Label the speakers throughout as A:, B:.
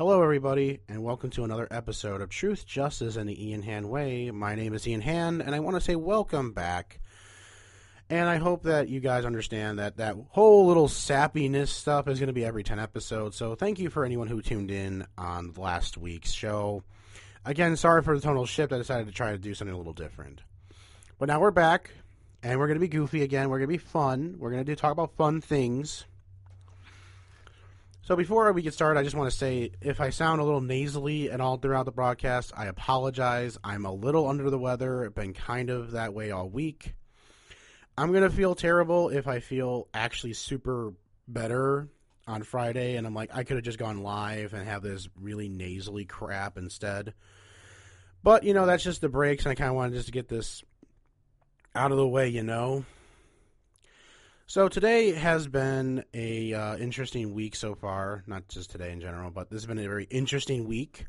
A: Hello, everybody, and welcome to another episode of Truth, Justice, and the Ian Hand Way. My name is Ian Hand, and I want to say welcome back. And I hope that you guys understand that that whole little sappiness stuff is going to be every 10 episodes. So thank you for anyone who tuned in on last week's show. Again, sorry for the tonal shift. I decided to try to do something a little different. But now we're back, and we're going to be goofy again. We're going to be fun. We're going to do talk about fun things. So before we get started, I just want to say if I sound a little nasally and all throughout the broadcast, I apologize. I'm a little under the weather. I've been kind of that way all week. I'm going to feel terrible if I feel actually super better on Friday and I'm like I could have just gone live and have this really nasally crap instead. But, you know, that's just the breaks and I kind of wanted just to get this out of the way, you know. So today has been a uh, interesting week so far. Not just today in general, but this has been a very interesting week.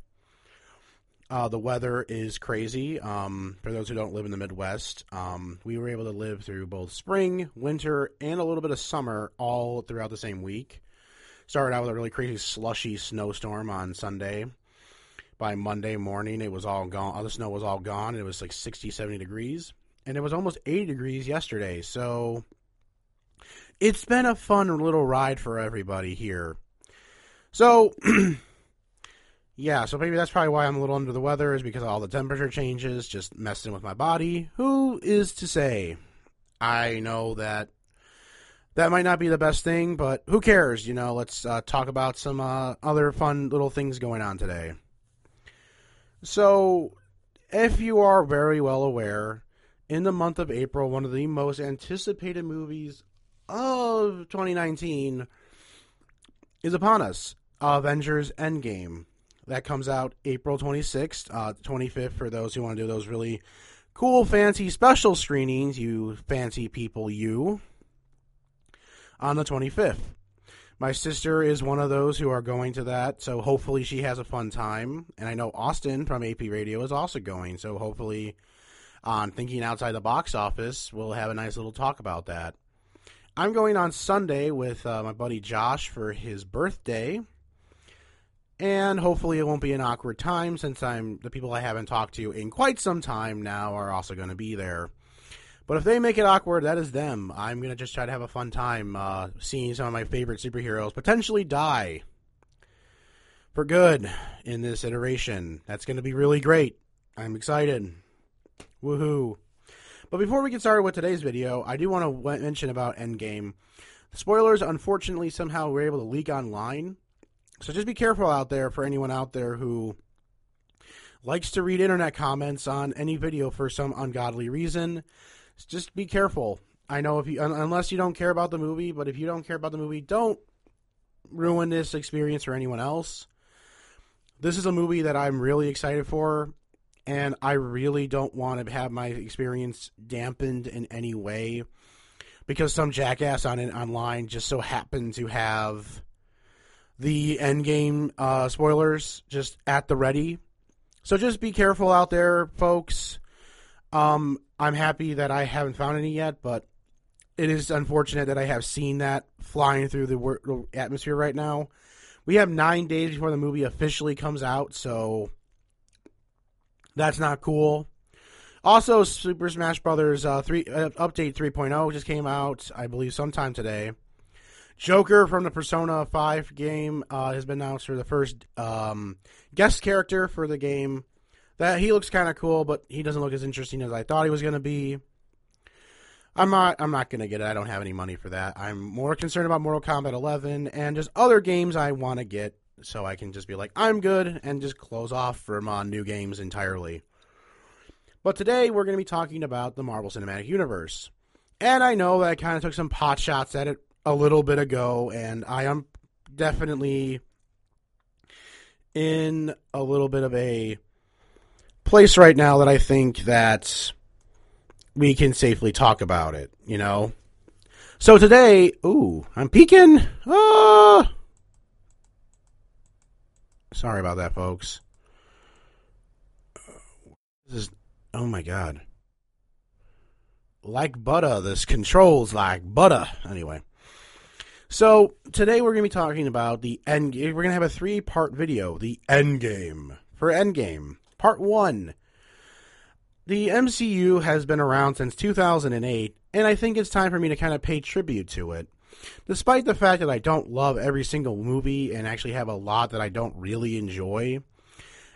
A: Uh, the weather is crazy. Um, for those who don't live in the Midwest, um, we were able to live through both spring, winter, and a little bit of summer all throughout the same week. Started out with a really crazy slushy snowstorm on Sunday. By Monday morning, it was all gone. All the snow was all gone. It was like 60, 70 degrees. And it was almost 80 degrees yesterday. So it's been a fun little ride for everybody here. So, yeah, so maybe that's probably why I'm a little under the weather, is because all the temperature changes, just messing with my body. Who is to say? I know that that might not be the best thing, but who cares? You know, let's uh, talk about some uh, other fun little things going on today. So, if you are very well aware, in the month of April, one of the most anticipated movies of 2019 is upon us Avengers Endgame. That comes out April 26th, uh, 25th for those who want to do those really cool, fancy special screenings, you fancy people, you, on the 25th. My sister is one of those who are going to that, so hopefully she has a fun time. And I know Austin from AP Radio is also going, so hopefully on Thinking Outside the Box Office, we'll have a nice little talk about that. I'm going on Sunday with uh, my buddy Josh for his birthday. And hopefully it won't be an awkward time since I'm the people I haven't talked to in quite some time now are also going to be there. But if they make it awkward, that is them. I'm going to just try to have a fun time uh, seeing some of my favorite superheroes potentially die for good in this iteration. That's going to be really great. I'm excited. Woohoo. But before we get started with today's video, I do want to mention about Endgame. The spoilers, unfortunately, somehow were able to leak online. So just be careful out there for anyone out there who likes to read internet comments on any video for some ungodly reason. Just be careful. I know if you, unless you don't care about the movie, but if you don't care about the movie, don't ruin this experience for anyone else. This is a movie that I'm really excited for and I really don't want to have my experience dampened in any way because some jackass on it online just so happened to have the endgame uh, spoilers just at the ready. So just be careful out there, folks. Um, I'm happy that I haven't found any yet, but it is unfortunate that I have seen that flying through the atmosphere right now. We have nine days before the movie officially comes out, so that's not cool. Also, Super Smash Brothers uh, three uh, update 3.0 just came out, I believe, sometime today. Joker from the Persona 5 game uh, has been announced for the first um, guest character for the game. That he looks kind of cool, but he doesn't look as interesting as I thought he was going to be. I'm not. I'm not going to get it. I don't have any money for that. I'm more concerned about Mortal Kombat 11 and just other games I want to get so I can just be like, I'm good, and just close off from uh, new games entirely. But today we're going to be talking about the Marvel Cinematic Universe. And I know that I kind of took some pot shots at it a little bit ago, and I am definitely in a little bit of a place right now that I think that we can safely talk about it, you know? So today, ooh, I'm peeking. Ah! Sorry about that, folks. This is oh my god. Like butter, this controls like butter. Anyway. So today we're going to be talking about the end. We're going to have a three-part video, the end game for Endgame. Part one. The MCU has been around since 2008, and I think it's time for me to kind of pay tribute to it. Despite the fact that I don't love every single movie and actually have a lot that I don't really enjoy,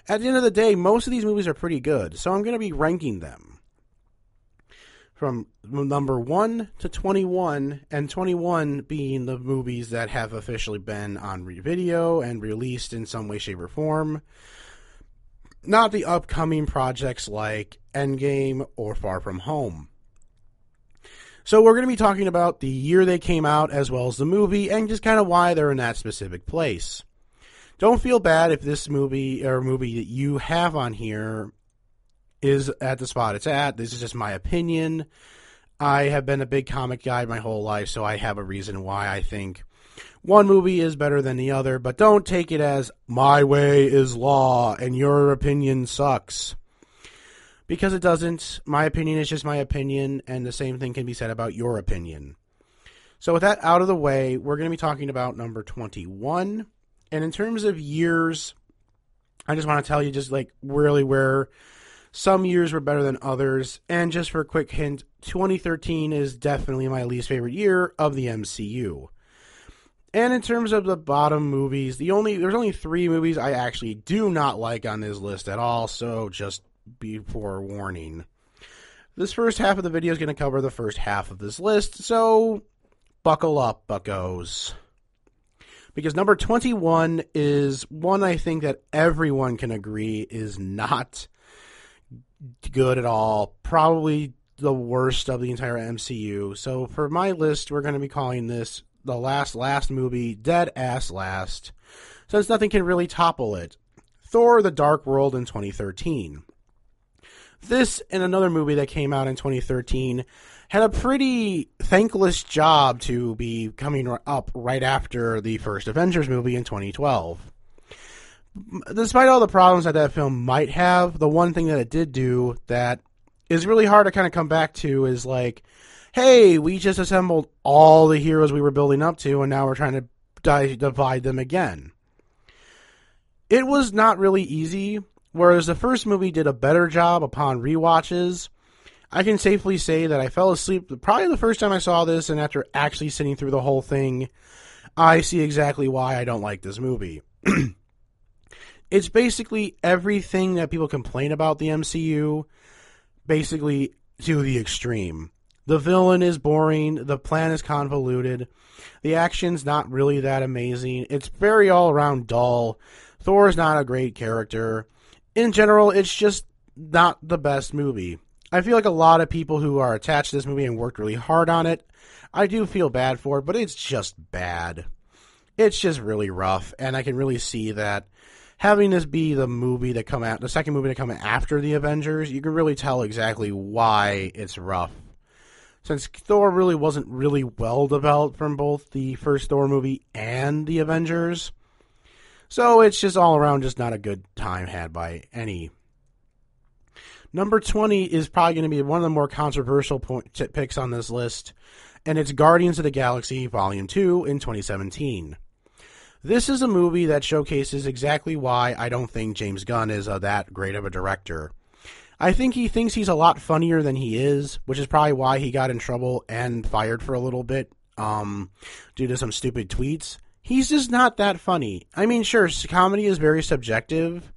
A: at the end of the day, most of these movies are pretty good, so I'm going to be ranking them from number 1 to 21, and 21 being the movies that have officially been on video and released in some way, shape, or form. Not the upcoming projects like Endgame or Far From Home. So we're going to be talking about the year they came out as well as the movie and just kind of why they're in that specific place. Don't feel bad if this movie or movie that you have on here is at the spot it's at. This is just my opinion. I have been a big comic guy my whole life, so I have a reason why I think one movie is better than the other, but don't take it as my way is law and your opinion sucks. Because it doesn't. My opinion is just my opinion, and the same thing can be said about your opinion. So, with that out of the way, we're going to be talking about number 21. And in terms of years, I just want to tell you just like really where some years were better than others. And just for a quick hint, 2013 is definitely my least favorite year of the MCU. And in terms of the bottom movies, the only there's only three movies I actually do not like on this list at all. So just before warning, this first half of the video is going to cover the first half of this list. So buckle up, buckos. Because number 21 is one I think that everyone can agree is not good at all. Probably the worst of the entire MCU. So for my list, we're going to be calling this the last last movie, Dead Ass Last, since nothing can really topple it. Thor: The Dark World in 2013. This and another movie that came out in 2013 had a pretty thankless job to be coming up right after the first Avengers movie in 2012 despite all the problems that that film might have, the one thing that it did do that is really hard to kind of come back to is like, hey, we just assembled all the heroes we were building up to, and now we're trying to di- divide them again. It was not really easy, whereas the first movie did a better job upon re-watches. I can safely say that I fell asleep probably the first time I saw this, and after actually sitting through the whole thing, I see exactly why I don't like this movie. it's basically everything that people complain about the MCU, basically to the extreme. The villain is boring. The plan is convoluted. The action's not really that amazing. It's very all around dull. Thor is not a great character. In general, it's just not the best movie. I feel like a lot of people who are attached to this movie and worked really hard on it, I do feel bad for it, but it's just bad. It's just really rough, and I can really see that having this be the movie that come out, the second movie to come after the Avengers, you can really tell exactly why it's rough. Since Thor really wasn't really well developed from both the first Thor movie and the Avengers. So it's just all around just not a good time had by any. Number 20 is probably going to be one of the more controversial point, picks on this list, and it's Guardians of the Galaxy Volume 2 in 2017. This is a movie that showcases exactly why I don't think James Gunn is a, that great of a director. I think he thinks he's a lot funnier than he is, which is probably why he got in trouble and fired for a little bit um, due to some stupid tweets. He's just not that funny. I mean, sure, comedy is very subjective,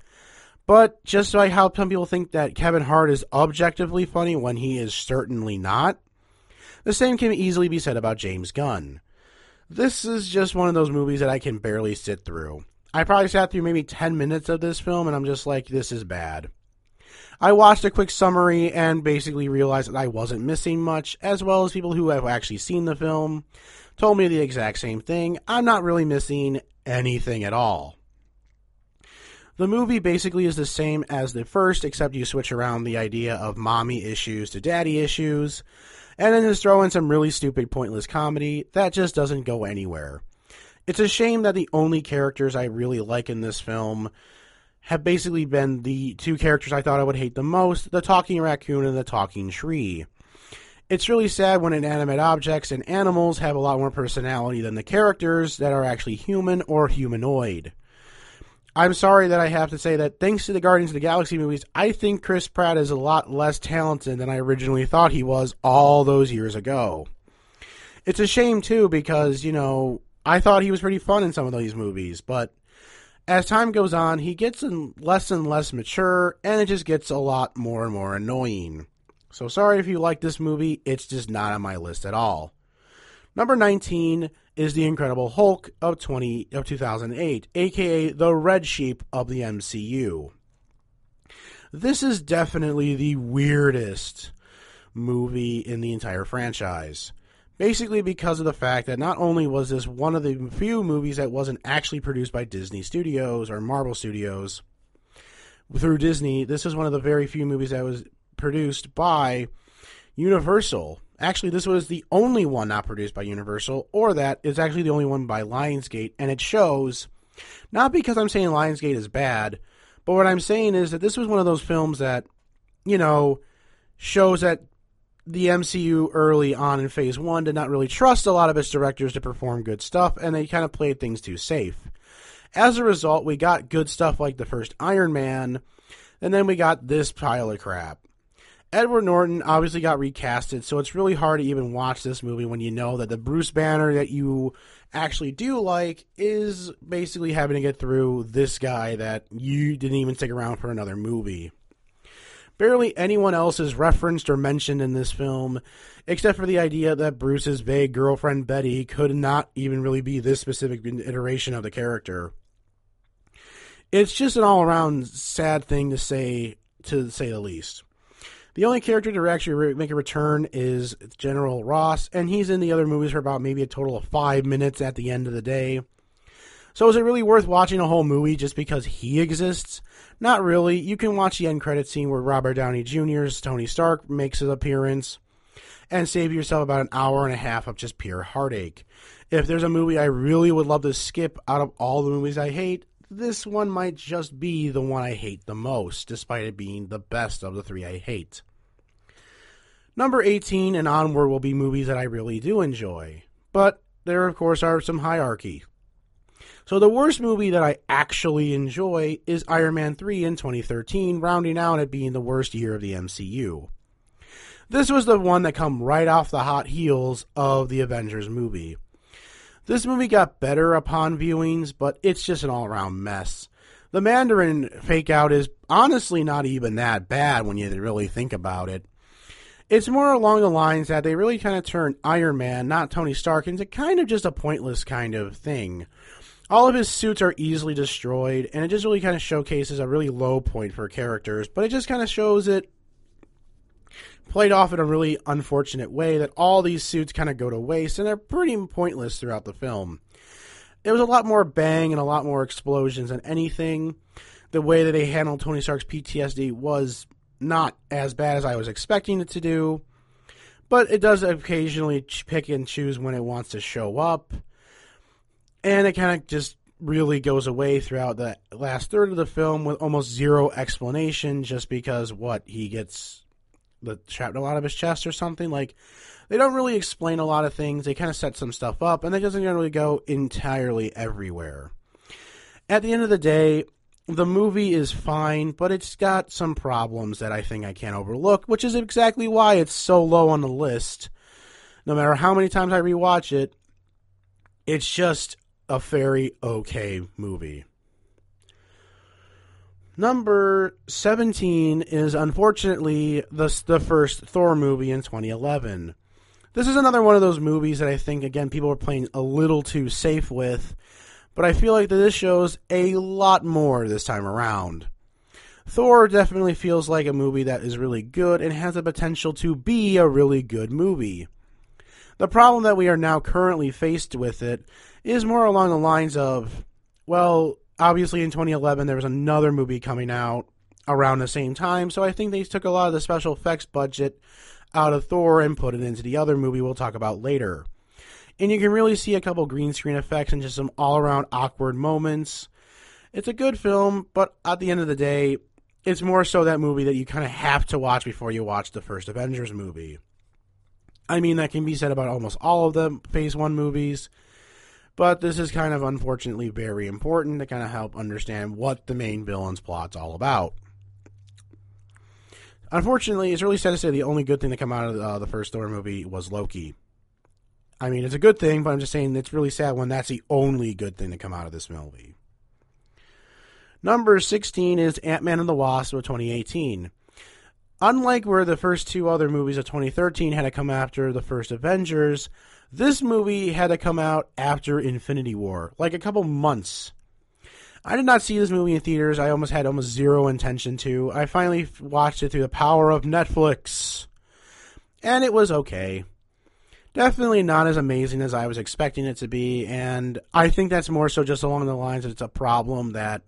A: but just like how some people think that Kevin Hart is objectively funny when he is certainly not, the same can easily be said about James Gunn. This is just one of those movies that I can barely sit through. I probably sat through maybe 10 minutes of this film and I'm just like, this is bad. I watched a quick summary and basically realized that I wasn't missing much, as well as people who have actually seen the film told me the exact same thing. I'm not really missing anything at all. The movie basically is the same as the first, except you switch around the idea of mommy issues to daddy issues and then just throw in some really stupid, pointless comedy that just doesn't go anywhere. It's a shame that the only characters I really like in this film have basically been the two characters I thought I would hate the most the talking raccoon and the talking tree. It's really sad when inanimate objects and animals have a lot more personality than the characters that are actually human or humanoid. I'm sorry that I have to say that thanks to the Guardians of the Galaxy movies, I think Chris Pratt is a lot less talented than I originally thought he was all those years ago. It's a shame too because, you know, I thought he was pretty fun in some of these movies, but as time goes on, he gets less and less mature and it just gets a lot more and more annoying. So sorry if you like this movie, it's just not on my list at all. Number 19 is The Incredible Hulk of 20 of 2008, aka the Red Sheep of the MCU. This is definitely the weirdest movie in the entire franchise. Basically, because of the fact that not only was this one of the few movies that wasn't actually produced by Disney Studios or Marvel Studios through Disney, this is one of the very few movies that was produced by Universal. Actually, this was the only one not produced by Universal, or that is actually the only one by Lionsgate, and it shows not because I'm saying Lionsgate is bad, but what I'm saying is that this was one of those films that, you know, shows that the MCU early on in phase one did not really trust a lot of its directors to perform good stuff, and they kind of played things too safe. As a result, we got good stuff like the first Iron Man, and then we got this pile of crap. Edward Norton obviously got recasted, so it's really hard to even watch this movie when you know that the Bruce Banner that you actually do like is basically having to get through this guy that you didn't even stick around for another movie. Barely anyone else is referenced or mentioned in this film, except for the idea that Bruce's vague girlfriend Betty could not even really be this specific iteration of the character. It's just an all around sad thing to say, to say the least. The only character to actually make a return is General Ross, and he's in the other movies for about maybe a total of five minutes at the end of the day. So is it really worth watching a whole movie just because he exists? Not really. You can watch the end credit scene where Robert Downey Jr.'s Tony Stark makes his appearance and save yourself about an hour and a half of just pure heartache. If there's a movie I really would love to skip out of all the movies I hate, this one might just be the one I hate the most, despite it being the best of the three I hate. Number 18 and onward will be movies that I really do enjoy. But there, of course, are some hierarchy. So the worst movie that I actually enjoy is Iron Man 3 in 2013, rounding out it being the worst year of the MCU. This was the one that come right off the hot heels of the Avengers movie. This movie got better upon viewings, but it's just an all-around mess. The Mandarin fake out is honestly not even that bad when you really think about it. It's more along the lines that they really kind of turned Iron Man, not Tony Stark, into kind of just a pointless kind of thing. All of his suits are easily destroyed, and it just really kind of showcases a really low point for characters, but it just kind of shows it played off in a really unfortunate way that all these suits kind of go to waste, and they're pretty pointless throughout the film. There was a lot more bang and a lot more explosions than anything. The way that they handled Tony Stark's PTSD was not as bad as I was expecting it to do, but it does occasionally pick and choose when it wants to show up. And it kind of just really goes away throughout the last third of the film with almost zero explanation just because what he gets the shrapnel out of his chest or something like they don't really explain a lot of things they kind of set some stuff up and it doesn't really go entirely everywhere at the end of the day the movie is fine, but it's got some problems that I think I can't overlook, which is exactly why it's so low on the list. No matter how many times I rewatch it, it's just a very okay movie. Number 17 is unfortunately the, the first Thor movie in 2011. This is another one of those movies that I think, again, people are playing a little too safe with but I feel like that this shows a lot more this time around. Thor definitely feels like a movie that is really good and has the potential to be a really good movie. The problem that we are now currently faced with it is more along the lines of, well, obviously in 2011 there was another movie coming out around the same time, so I think they took a lot of the special effects budget out of Thor and put it into the other movie we'll talk about later and you can really see a couple green screen effects and just some all around awkward moments. It's a good film, but at the end of the day, it's more so that movie that you kind of have to watch before you watch the first Avengers movie. I mean, that can be said about almost all of the Phase 1 movies, but this is kind of unfortunately very important to kind of help understand what the main villain's plot's all about. Unfortunately, it's really sad to say the only good thing to come out of uh, the first Thor movie was Loki. I mean, it's a good thing, but I'm just saying it's really sad when that's the only good thing to come out of this movie. Number 16 is Ant Man and the Wasp of 2018. Unlike where the first two other movies of 2013 had to come after the first Avengers, this movie had to come out after Infinity War, like a couple months. I did not see this movie in theaters. I almost had almost zero intention to. I finally watched it through the power of Netflix. And it was okay. Definitely not as amazing as I was expecting it to be, and I think that's more so just along the lines that it's a problem that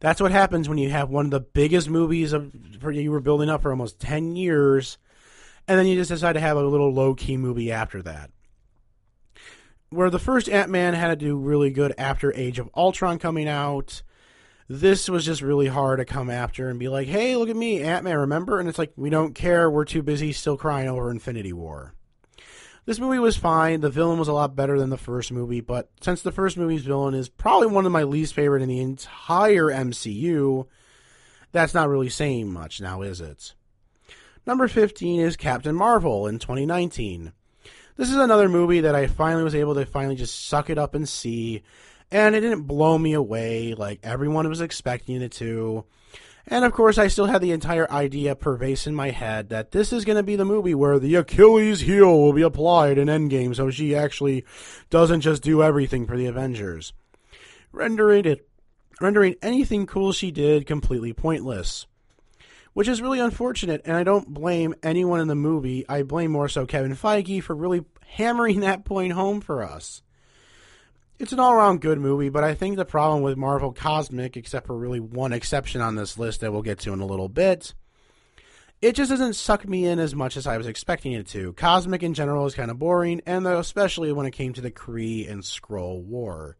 A: that's what happens when you have one of the biggest movies of for you were building up for almost 10 years and then you just decide to have a little low key movie after that. Where the first Ant-Man had to do really good after Age of Ultron coming out, this was just really hard to come after and be like, "Hey, look at me, Ant-Man, remember?" And it's like, "We don't care. We're too busy still crying over Infinity War." This movie was fine. The villain was a lot better than the first movie, but since the first movie's villain is probably one of my least favorite in the entire MCU, that's not really saying much now, is it? Number 15 is Captain Marvel in 2019. This is another movie that I finally was able to finally just suck it up and see, and it didn't blow me away like everyone was expecting it to. And of course, I still had the entire idea pervasive in my head that this is going to be the movie where the Achilles heel will be applied in Endgame, so she actually doesn't just do everything for the Avengers, rendering it, rendering anything cool she did completely pointless. Which is really unfortunate, and I don't blame anyone in the movie. I blame more so Kevin Feige for really hammering that point home for us it's an all around good movie, but I think the problem with Marvel Cosmic, except for really one exception on this list that we'll get to in a little bit, it just doesn't suck me in as much as I was expecting it to. Cosmic in general is kind of boring, and especially when it came to the Kree and Skrull War.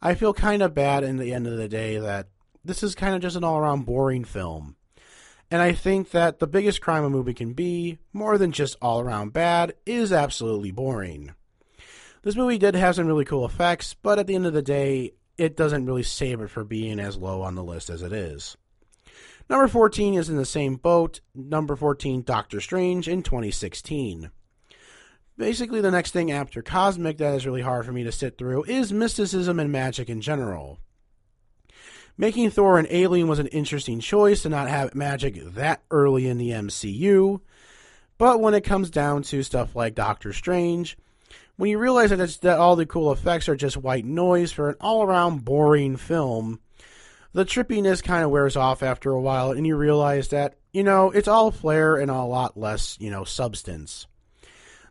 A: I feel kind of bad in the end of the day that this is kind of just an all around boring film. And I think that the biggest crime a movie can be, more than just all around bad, is absolutely boring. This movie did have some really cool effects, but at the end of the day, it doesn't really save it for being as low on the list as it is. Number 14 is in the same boat. Number 14, Doctor Strange in 2016. Basically, the next thing after Cosmic that is really hard for me to sit through is mysticism and magic in general. Making Thor an alien was an interesting choice to not have magic that early in the MCU, but when it comes down to stuff like Doctor Strange, when you realize that, that all the cool effects are just white noise for an all around boring film, the trippiness kind of wears off after a while, and you realize that, you know, it's all flair and a lot less, you know, substance.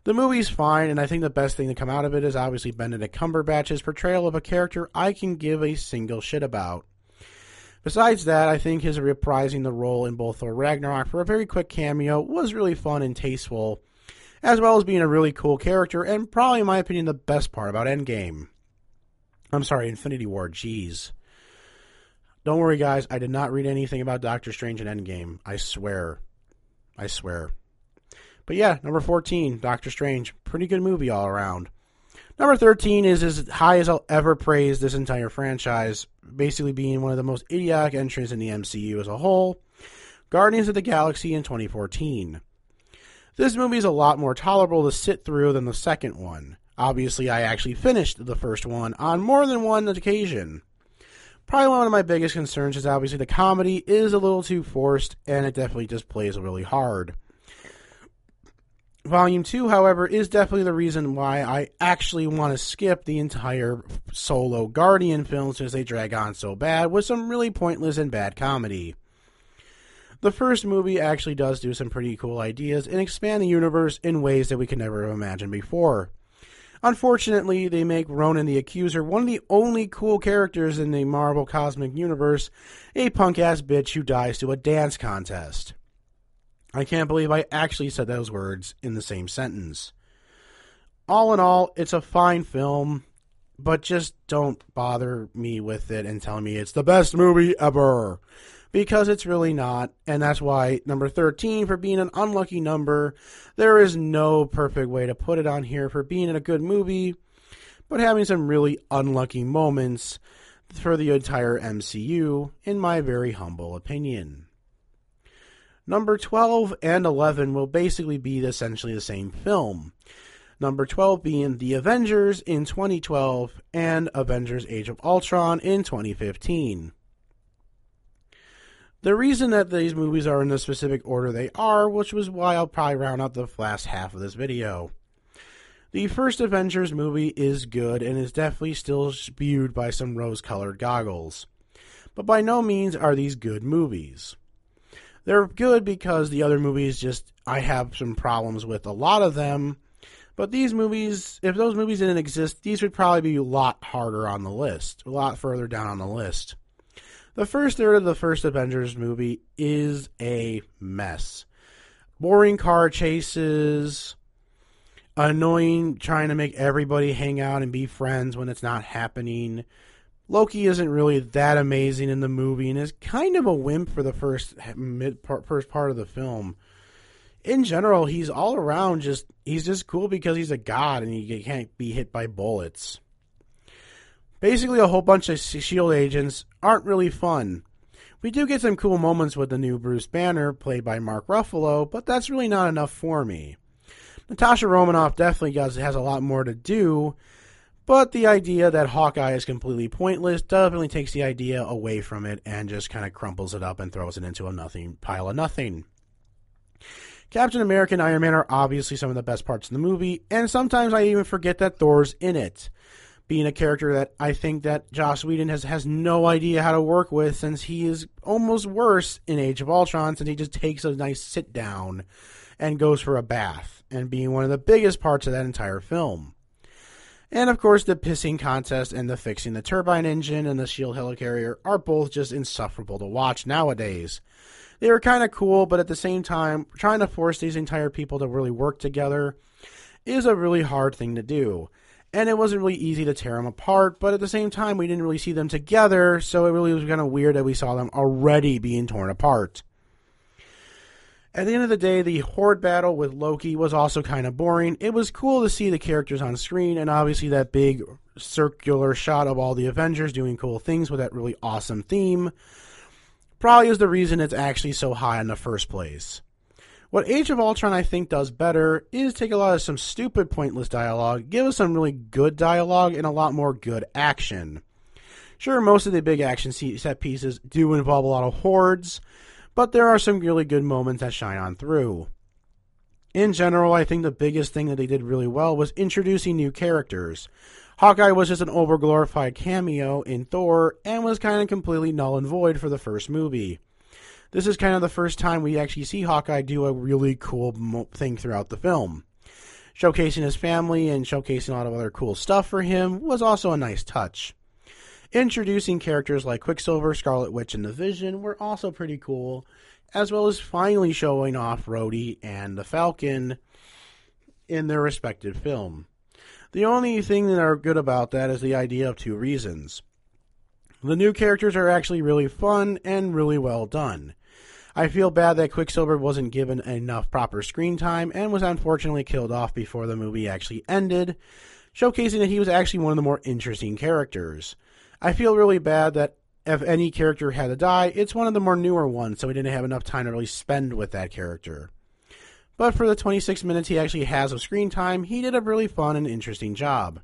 A: The movie's fine, and I think the best thing to come out of it is obviously Benedict Cumberbatch's portrayal of a character I can give a single shit about. Besides that, I think his reprising the role in both Thor Ragnarok for a very quick cameo was really fun and tasteful, as well as being a really cool character, and probably, in my opinion, the best part about Endgame. I'm sorry, Infinity War, jeez. Don't worry, guys, I did not read anything about Doctor Strange in Endgame. I swear. I swear. But yeah, number 14, Doctor Strange. Pretty good movie all around. Number 13 is as high as I'll ever praise this entire franchise, basically being one of the most idiotic entries in the MCU as a whole Guardians of the Galaxy in 2014. This movie is a lot more tolerable to sit through than the second one. Obviously, I actually finished the first one on more than one occasion. Probably one of my biggest concerns is obviously the comedy is a little too forced, and it definitely just plays really hard. Volume 2, however, is definitely the reason why I actually want to skip the entire solo Guardian film since they drag on so bad with some really pointless and bad comedy. The first movie actually does do some pretty cool ideas and expand the universe in ways that we could never have imagined before. Unfortunately, they make Ronan the Accuser one of the only cool characters in the Marvel Cosmic Universe, a punk ass bitch who dies to a dance contest. I can't believe I actually said those words in the same sentence. All in all, it's a fine film, but just don't bother me with it and tell me it's the best movie ever. Because it's really not, and that's why number 13 for being an unlucky number. There is no perfect way to put it on here for being a good movie, but having some really unlucky moments for the entire MCU, in my very humble opinion. Number 12 and 11 will basically be essentially the same film. Number 12 being The Avengers in 2012 and Avengers Age of Ultron in 2015. The reason that these movies are in the specific order they are, which was why I'll probably round out the last half of this video. The first Avengers movie is good and is definitely still viewed by some rose colored goggles. But by no means are these good movies. They're good because the other movies just, I have some problems with a lot of them but these movies, if those movies didn't exist, these would probably be a lot harder on the list, a lot further down on the list. The first third of the first Avengers movie is a mess. Boring car chases, annoying trying to make everybody hang out and be friends when it's not happening. Loki isn't really that amazing in the movie and is kind of a wimp for the first mid part, first part of the film in general, he's all around just he's just cool because he's a god and he can't be hit by bullets. Basically, a whole bunch of Shield agents aren't really fun. We do get some cool moments with the new Bruce Banner, played by Mark Ruffalo, but that's really not enough for me. Natasha Romanoff definitely has a lot more to do, but the idea that Hawkeye is completely pointless definitely takes the idea away from it and just kind of crumples it up and throws it into a nothing pile of nothing. Captain America and Iron Man are obviously some of the best parts in the movie, and sometimes I even forget that Thor's in it. Being a character that I think that Joss Whedon has, has no idea how to work with since he is almost worse in Age of Ultron since he just takes a nice sit down and goes for a bath, and being one of the biggest parts of that entire film. And of course, the pissing contest and the fixing the turbine engine and the shield helicarrier are both just insufferable to watch nowadays they were kind of cool, but at the same time, trying to force these entire people to really work together is a really hard thing to do. And it wasn't really easy to tear them apart, but at the same time, we didn't really see them together, so it really was kind of weird that we saw them already being torn apart. At the end of the day, the Horde battle with Loki was also kind of boring. It was cool to see the characters on screen, and obviously that big circular shot of all the Avengers doing cool things with that really awesome theme probably is the reason it's actually so high in the first place. What Age of Ultron I think does better is take a lot of some stupid pointless dialogue, give us some really good dialogue and a lot more good action. Sure, most of the big action set pieces do involve a lot of hordes, but there are some really good moments that shine on through. In general, I think the biggest thing that they did really well was introducing new characters. Hawkeye was just an overglorified cameo in Thor and was kind of completely null and void for the first movie. This is kind of the first time we actually see Hawkeye do a really cool thing throughout the film. Showcasing his family and showcasing a lot of other cool stuff for him was also a nice touch. Introducing characters like Quicksilver, Scarlet Witch, and the Vision were also pretty cool, as well as finally showing off Rhodey and the Falcon in their respective film. The only thing that are good about that is the idea of two reasons. The new characters are actually really fun and really well done. I feel bad that Quicksilver wasn't given enough proper screen time and was unfortunately killed off before the movie actually ended, showcasing that he was actually one of the more interesting characters. I feel really bad that if any character had to die, it's one of the more newer ones, so we didn't have enough time to really spend with that character. But for the 26 minutes he actually has of screen time, he did a really fun and interesting job.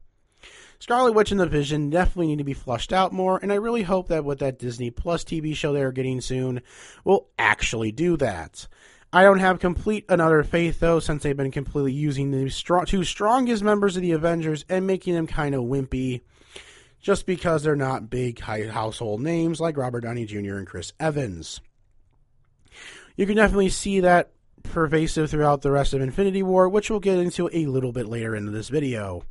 A: Scarlet Witch and the Vision definitely need to be flushed out more, and I really hope that with that Disney Plus TV show they're getting soon, will actually do that. I don't have complete another faith though, since they've been completely using the strong, two strongest members of the Avengers and making them kind of wimpy, just because they're not big high household names like Robert Downey Jr. and Chris Evans. You can definitely see that pervasive throughout the rest of Infinity War, which we'll get into a little bit later in this video.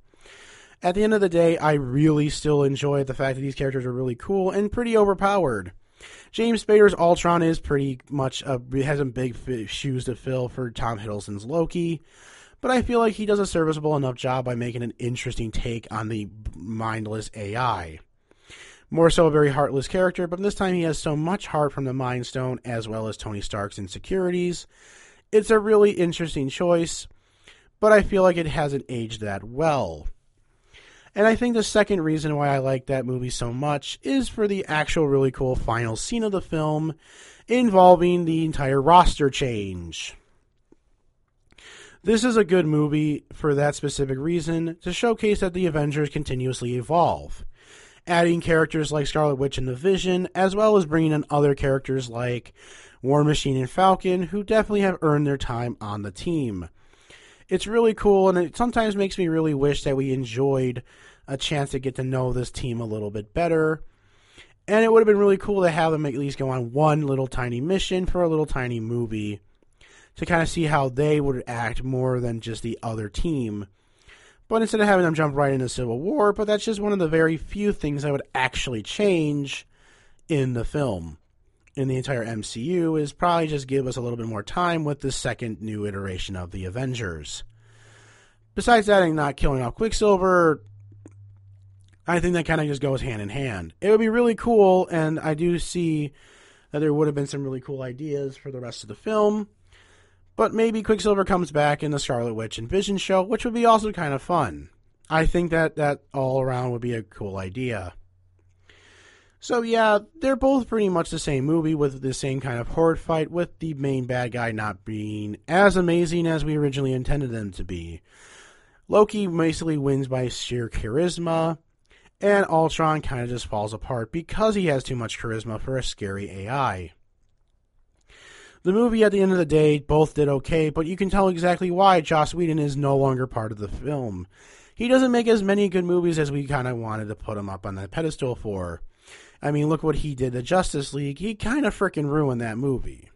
A: At the end of the day, I really still enjoy the fact that these characters are really cool and pretty overpowered. James Spader's Ultron is pretty much a, has some big shoes to fill for Tom Hiddleston's Loki, but I feel like he does a serviceable enough job by making an interesting take on the mindless AI. More so, a very heartless character, but this time he has so much heart from the Mind Stone as well as Tony Stark's insecurities. It's a really interesting choice, but I feel like it hasn't aged that well. And I think the second reason why I like that movie so much is for the actual really cool final scene of the film involving the entire roster change. This is a good movie for that specific reason to showcase that the Avengers continuously evolve, adding characters like Scarlet Witch and the Vision, as well as bringing in other characters like War Machine and Falcon, who definitely have earned their time on the team. It's really cool, and it sometimes makes me really wish that we enjoyed a chance to get to know this team a little bit better and it would have been really cool to have them at least go on one little tiny mission for a little tiny movie to kind of see how they would act more than just the other team. But instead of having them jump right into Civil War, but that's just one of the very few things I would actually change in the film. In the entire MCU is probably just give us a little bit more time with the second new iteration of the Avengers. Besides that, and not killing off Quicksilver, I think that kind of just goes hand in hand. It would be really cool, and I do see that there would have been some really cool ideas for the rest of the film. But maybe Quicksilver comes back in the Scarlet Witch and Vision show, which would be also kind of fun. I think that that all around would be a cool idea. So yeah, they're both pretty much the same movie with the same kind of horde fight, with the main bad guy not being as amazing as we originally intended them to be. Loki basically wins by sheer charisma, and Ultron kind of just falls apart because he has too much charisma for a scary AI. The movie, at the end of the day, both did okay, but you can tell exactly why Joss Whedon is no longer part of the film. He doesn't make as many good movies as we kind of wanted to put him up on that pedestal for. I mean, look what he did to Justice League. He kind of freaking ruined that movie.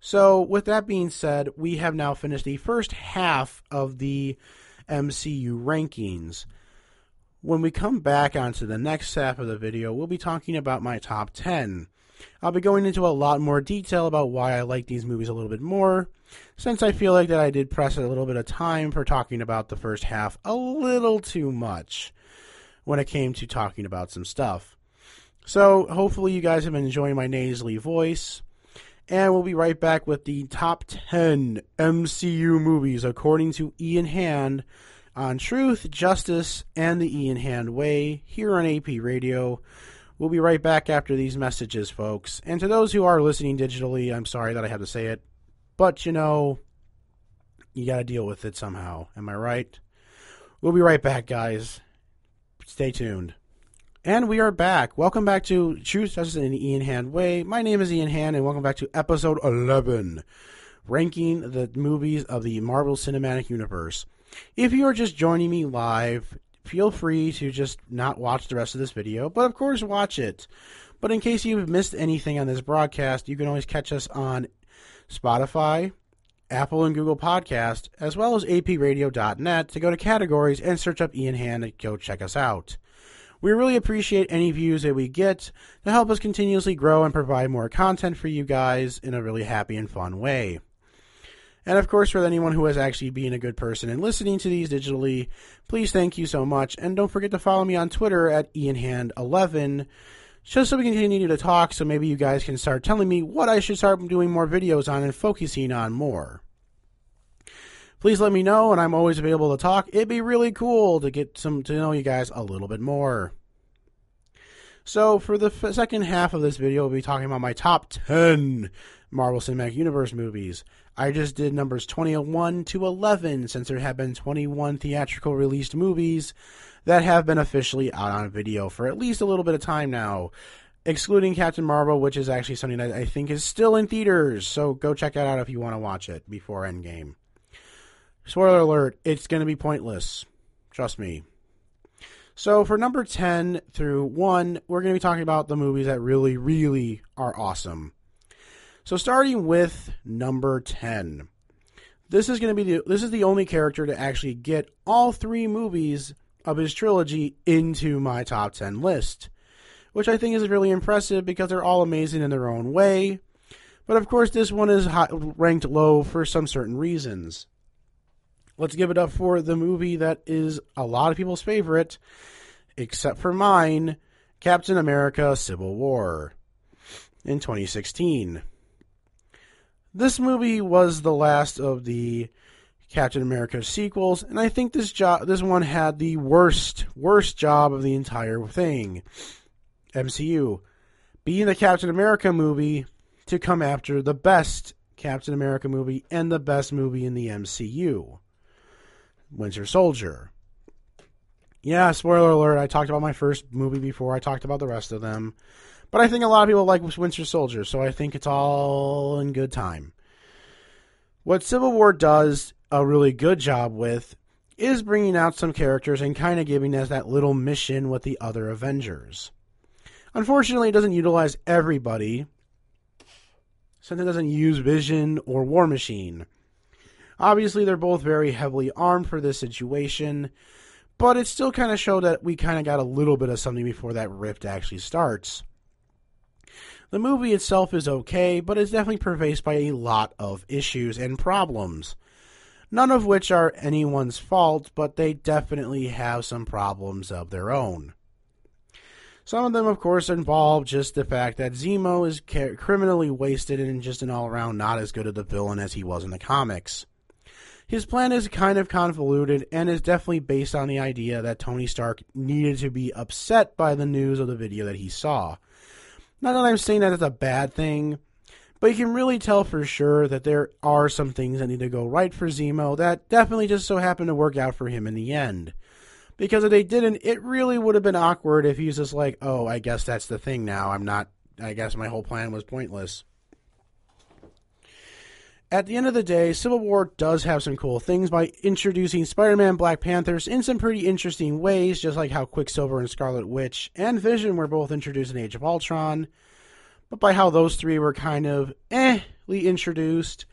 A: So, with that being said, we have now finished the first half of the MCU rankings. When we come back onto the next half of the video, we'll be talking about my top 10. I'll be going into a lot more detail about why I like these movies a little bit more, since I feel like that I did press a little bit of time for talking about the first half a little too much when it came to talking about some stuff. So, hopefully, you guys have been enjoying my nasally voice. And we'll be right back with the top 10 MCU movies according to Ian Hand on Truth, Justice, and the Ian Hand Way here on AP Radio. We'll be right back after these messages, folks. And to those who are listening digitally, I'm sorry that I have to say it, but you know, you got to deal with it somehow. Am I right? We'll be right back, guys. Stay tuned. And we are back. Welcome back to Truth, Justice, the Ian Hand Way. My name is Ian Hand, and welcome back to episode 11, ranking the movies of the Marvel Cinematic Universe. If you are just joining me live, feel free to just not watch the rest of this video, but of course watch it. But in case you've missed anything on this broadcast, you can always catch us on Spotify, Apple and Google Podcast, as well as apradio.net to go to categories and search up Ian Hand and go check us out. We really appreciate any views that we get to help us continuously grow and provide more content for you guys in a really happy and fun way. And of course, for anyone who has actually been a good person and listening to these digitally, please thank you so much. And don't forget to follow me on Twitter at IanHand11, just so we can continue to talk. So maybe you guys can start telling me what I should start doing more videos on and focusing on more. Please let me know, and I'm always available to talk. It'd be really cool to get some to know you guys a little bit more. So, for the f- second half of this video, we'll be talking about my top 10 Marvel Cinematic Universe movies. I just did numbers 21 to 11 since there have been 21 theatrical released movies that have been officially out on video for at least a little bit of time now, excluding Captain Marvel, which is actually something that I think is still in theaters. So go check that out if you want to watch it before Endgame. Spoiler alert, it's going to be pointless. Trust me. So for number 10 through 1, we're going to be talking about the movies that really, really are awesome. So starting with number 10. This is going to be the, this is the only character to actually get all three movies of his trilogy into my top 10 list, which I think is really impressive because they're all amazing in their own way. But of course, this one is high, ranked low for some certain reasons. Let's give it up for the movie that is a lot of people's favorite, except for mine Captain America Civil War in 2016. This movie was the last of the Captain America sequels, and I think this job this one had the worst worst job of the entire thing. MCU being the Captain America movie to come after the best Captain America movie and the best movie in the MCU. Winter Soldier. Yeah, spoiler alert, I talked about my first movie before, I talked about the rest of them. But I think a lot of people like Winter Soldier, so I think it's all in good time. What Civil War does a really good job with is bringing out some characters and kind of giving us that little mission with the other Avengers. Unfortunately, it doesn't utilize everybody, since it doesn't use Vision or War Machine. Obviously, they're both very heavily armed for this situation, but it still kind of showed that we kind of got a little bit of something before that rift actually starts. The movie itself is okay, but it's definitely pervaded by a lot of issues and problems. None of which are anyone's fault, but they definitely have some problems of their own. Some of them, of course, involve just the fact that Zemo is criminally wasted and just an all around not as good of a villain as he was in the comics. His plan is kind of convoluted and is definitely based on the idea that Tony Stark needed to be upset by the news of the video that he saw. Not that I'm saying that it's a bad thing, but you can really tell for sure that there are some things that need to go right for Zemo that definitely just so happened to work out for him in the end. Because if they didn't, it really would have been awkward if he's just like, oh, I guess that's the thing now. I'm not, I guess my whole plan was pointless. At the end of the day, Civil War does have some cool things by introducing Spider Man Black Panthers in some pretty interesting ways, just like how Quicksilver and Scarlet Witch and Vision were both introduced in Age of Ultron, but by how those three were kind of ehly introduced.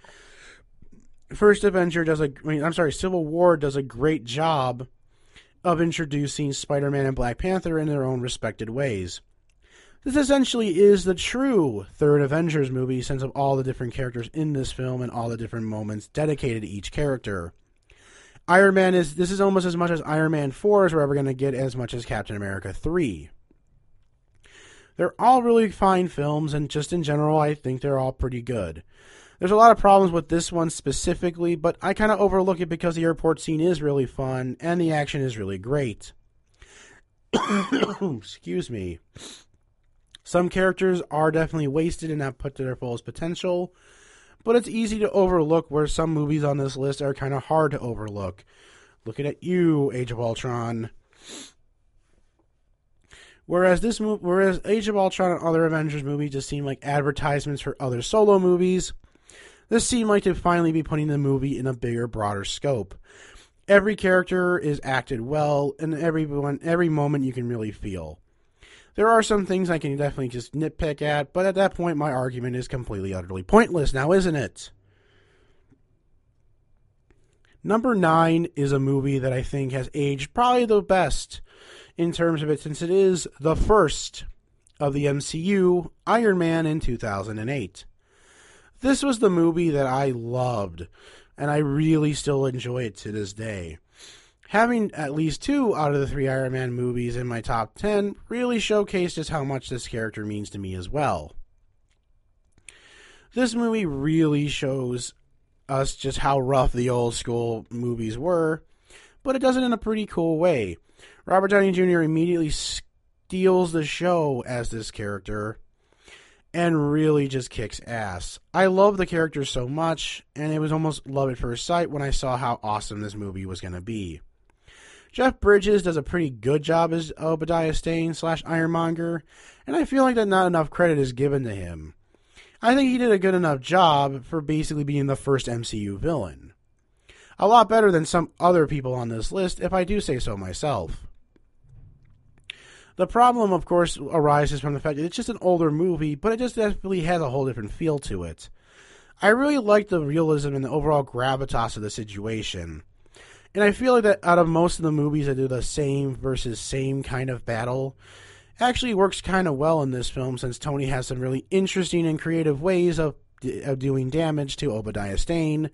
A: First Avenger does a, I mean, I'm sorry, Civil War does a great job of introducing Spider Man and Black Panther in their own respected ways. This essentially is the true third Avengers movie since of all the different characters in this film and all the different moments dedicated to each character. Iron Man is this is almost as much as Iron Man 4 as we're ever going to get as much as Captain America 3. They're all really fine films and just in general I think they're all pretty good. There's a lot of problems with this one specifically, but I kind of overlook it because the airport scene is really fun and the action is really great. Excuse me. Some characters are definitely wasted and not put to their fullest potential, but it's easy to overlook where some movies on this list are kind of hard to overlook. Looking at you, Age of Ultron. Whereas this movie, whereas Age of Ultron and other Avengers movies just seem like advertisements for other solo movies, this seemed like to finally be putting the movie in a bigger, broader scope. Every character is acted well, and everyone, every moment you can really feel. There are some things I can definitely just nitpick at, but at that point, my argument is completely, utterly pointless now, isn't it? Number nine is a movie that I think has aged probably the best in terms of it, since it is the first of the MCU, Iron Man in 2008. This was the movie that I loved, and I really still enjoy it to this day. Having at least two out of the three Iron Man movies in my top 10 really showcased just how much this character means to me as well. This movie really shows us just how rough the old school movies were, but it does it in a pretty cool way. Robert Downey Jr. immediately steals the show as this character and really just kicks ass. I love the character so much, and it was almost love at first sight when I saw how awesome this movie was going to be. Jeff Bridges does a pretty good job as Obadiah Stane slash Ironmonger, and I feel like that not enough credit is given to him. I think he did a good enough job for basically being the first MCU villain. A lot better than some other people on this list, if I do say so myself. The problem, of course, arises from the fact that it's just an older movie, but it just definitely has a whole different feel to it. I really like the realism and the overall gravitas of the situation. And I feel like that out of most of the movies that do the same versus same kind of battle, actually works kind of well in this film since Tony has some really interesting and creative ways of of doing damage to Obadiah Stane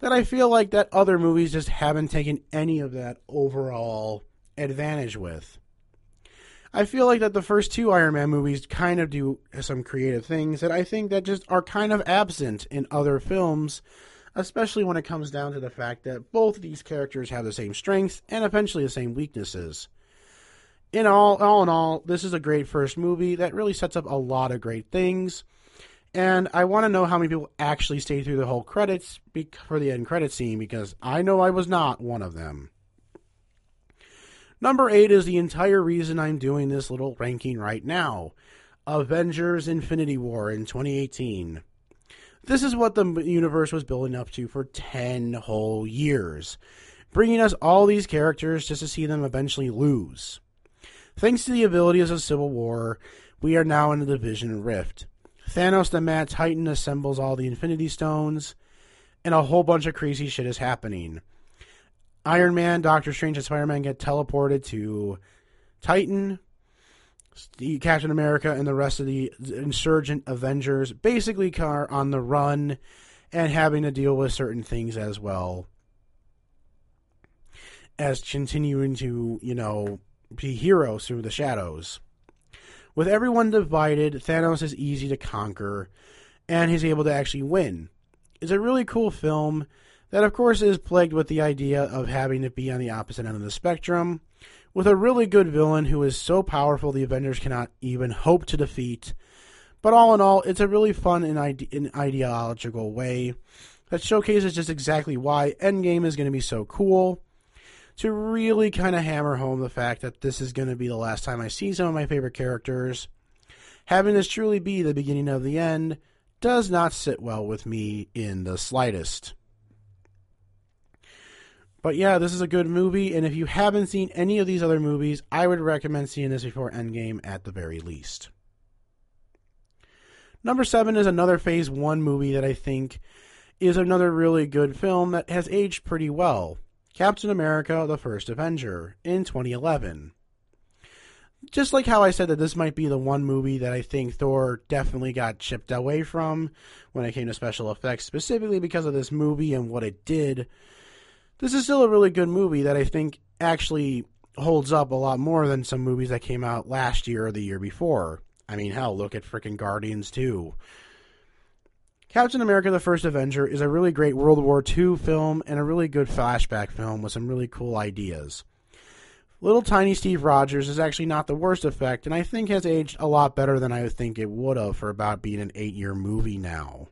A: that I feel like that other movies just haven't taken any of that overall advantage with. I feel like that the first two Iron Man movies kind of do some creative things that I think that just are kind of absent in other films, especially when it comes down to the fact that both of these characters have the same strengths and eventually the same weaknesses. In all, all in all, this is a great first movie that really sets up a lot of great things. And I want to know how many people actually stayed through the whole credits for the end credit scene because I know I was not one of them. Number eight is the entire reason I'm doing this little ranking right now Avengers Infinity War in 2018. This is what the universe was building up to for 10 whole years, bringing us all these characters just to see them eventually lose. Thanks to the abilities of Civil War, we are now in the Division Rift. Thanos the Mad Titan assembles all the Infinity Stones, and a whole bunch of crazy shit is happening. Iron Man, Doctor Strange, and Spider Man get teleported to Titan. The Captain America and the rest of the insurgent Avengers basically are on the run and having to deal with certain things as well as continuing to, you know, be heroes through the shadows. With everyone divided, Thanos is easy to conquer and he's able to actually win. It's a really cool film that, of course, is plagued with the idea of having to be on the opposite end of the spectrum, with a really good villain who is so powerful the Avengers cannot even hope to defeat. But all in all, it's a really fun and ide- ideological way that showcases just exactly why Endgame is going to be so cool. To really kind of hammer home the fact that this is going to be the last time I see some of my favorite characters. Having this truly be the beginning of the end does not sit well with me in the slightest. But yeah, this is a good movie, and if you haven't seen any of these other movies, I would recommend seeing this before Endgame at the very least. Number seven is another Phase 1 movie that I think is another really good film that has aged pretty well Captain America The First Avenger in 2011. Just like how I said that this might be the one movie that I think Thor definitely got chipped away from when it came to special effects, specifically because of this movie and what it did this is still a really good movie that I think actually holds up a lot more than some movies that came out last year or the year before. I mean, hell, look at freaking Guardians 2. Captain America the First Avenger is a really great World War II film and a really good flashback film with some really cool ideas. Little tiny Steve Rogers is actually not the worst effect, and I think has aged a lot better than I would think it would have for about being an eight year movie now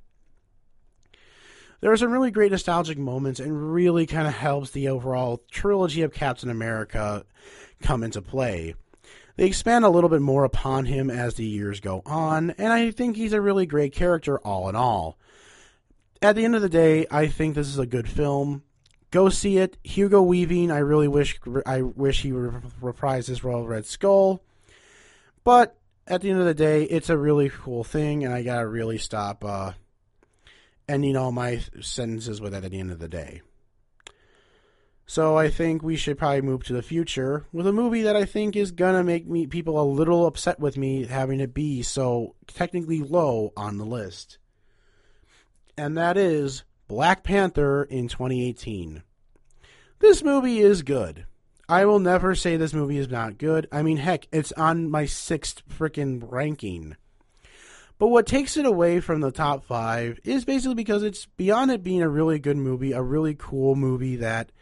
A: there are some really great nostalgic moments and really kind of helps the overall trilogy of Captain America come into play. They expand a little bit more upon him as the years go on, and I think he's a really great character all in all. At the end of the day, I think this is a good film. Go see it. Hugo Weaving, I really wish I wish he reprised his role of Red Skull. But at the end of the day, it's a really cool thing, and I gotta really stop uh, ending all my sentences with that at the end of the day. So I think we should probably move to the future with a movie that I think is gonna make me people a little upset with me having it be so technically low on the list. And that is Black Panther in 2018. This movie is good. I will never say this movie is not good. I mean, heck, it's on my sixth freaking ranking. But what takes it away from the top five is basically because it's beyond it being a really good movie, a really cool movie that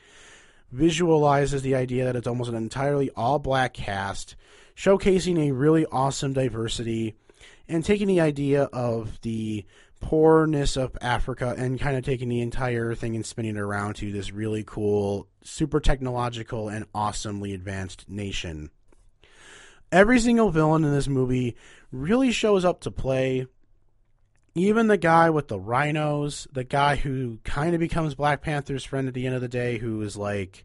A: visualizes the idea that it's almost an entirely all black cast, showcasing a really awesome diversity, and taking the idea of the poorness of Africa and kind of taking the entire thing and spinning it around to this really cool, super technological, and awesomely advanced nation. Every single villain in this movie really shows up to play. Even the guy with the rhinos, the guy who kind of becomes Black Panther's friend at the end of the day, who is like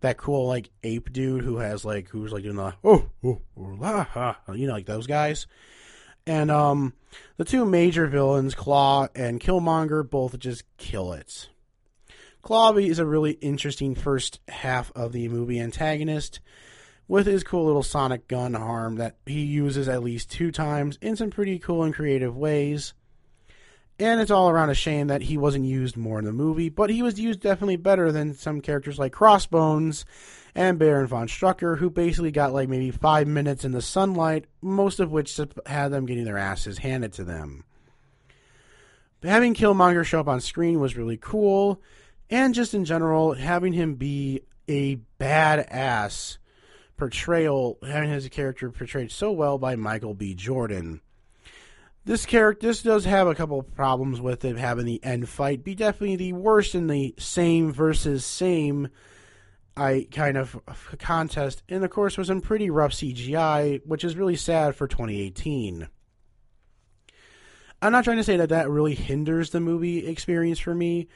A: that cool like ape dude who has like who's like doing the oh oh, oh la ha you know like those guys. And um the two major villains, Klaue and Killmonger, both just kill it. Klaue is a really interesting first half of the movie antagonist with his cool little sonic gun arm that he uses at least two times in some pretty cool and creative ways. And it's all around a shame that he wasn't used more in the movie, but he was used definitely better than some characters like Crossbones and Baron von Strucker, who basically got like maybe five minutes in the sunlight, most of which had them getting their asses handed to them. Having Killmonger show up on screen was really cool, and just in general, having him be a badass portrayal, having his character portrayed so well by Michael B. Jordan. This character, this does have a couple of problems with it, having the end fight be definitely the worst in the same versus same I kind of contest, and of course was in pretty rough CGI, which is really sad for 2018. I'm not trying to say that that really hinders the movie experience for me,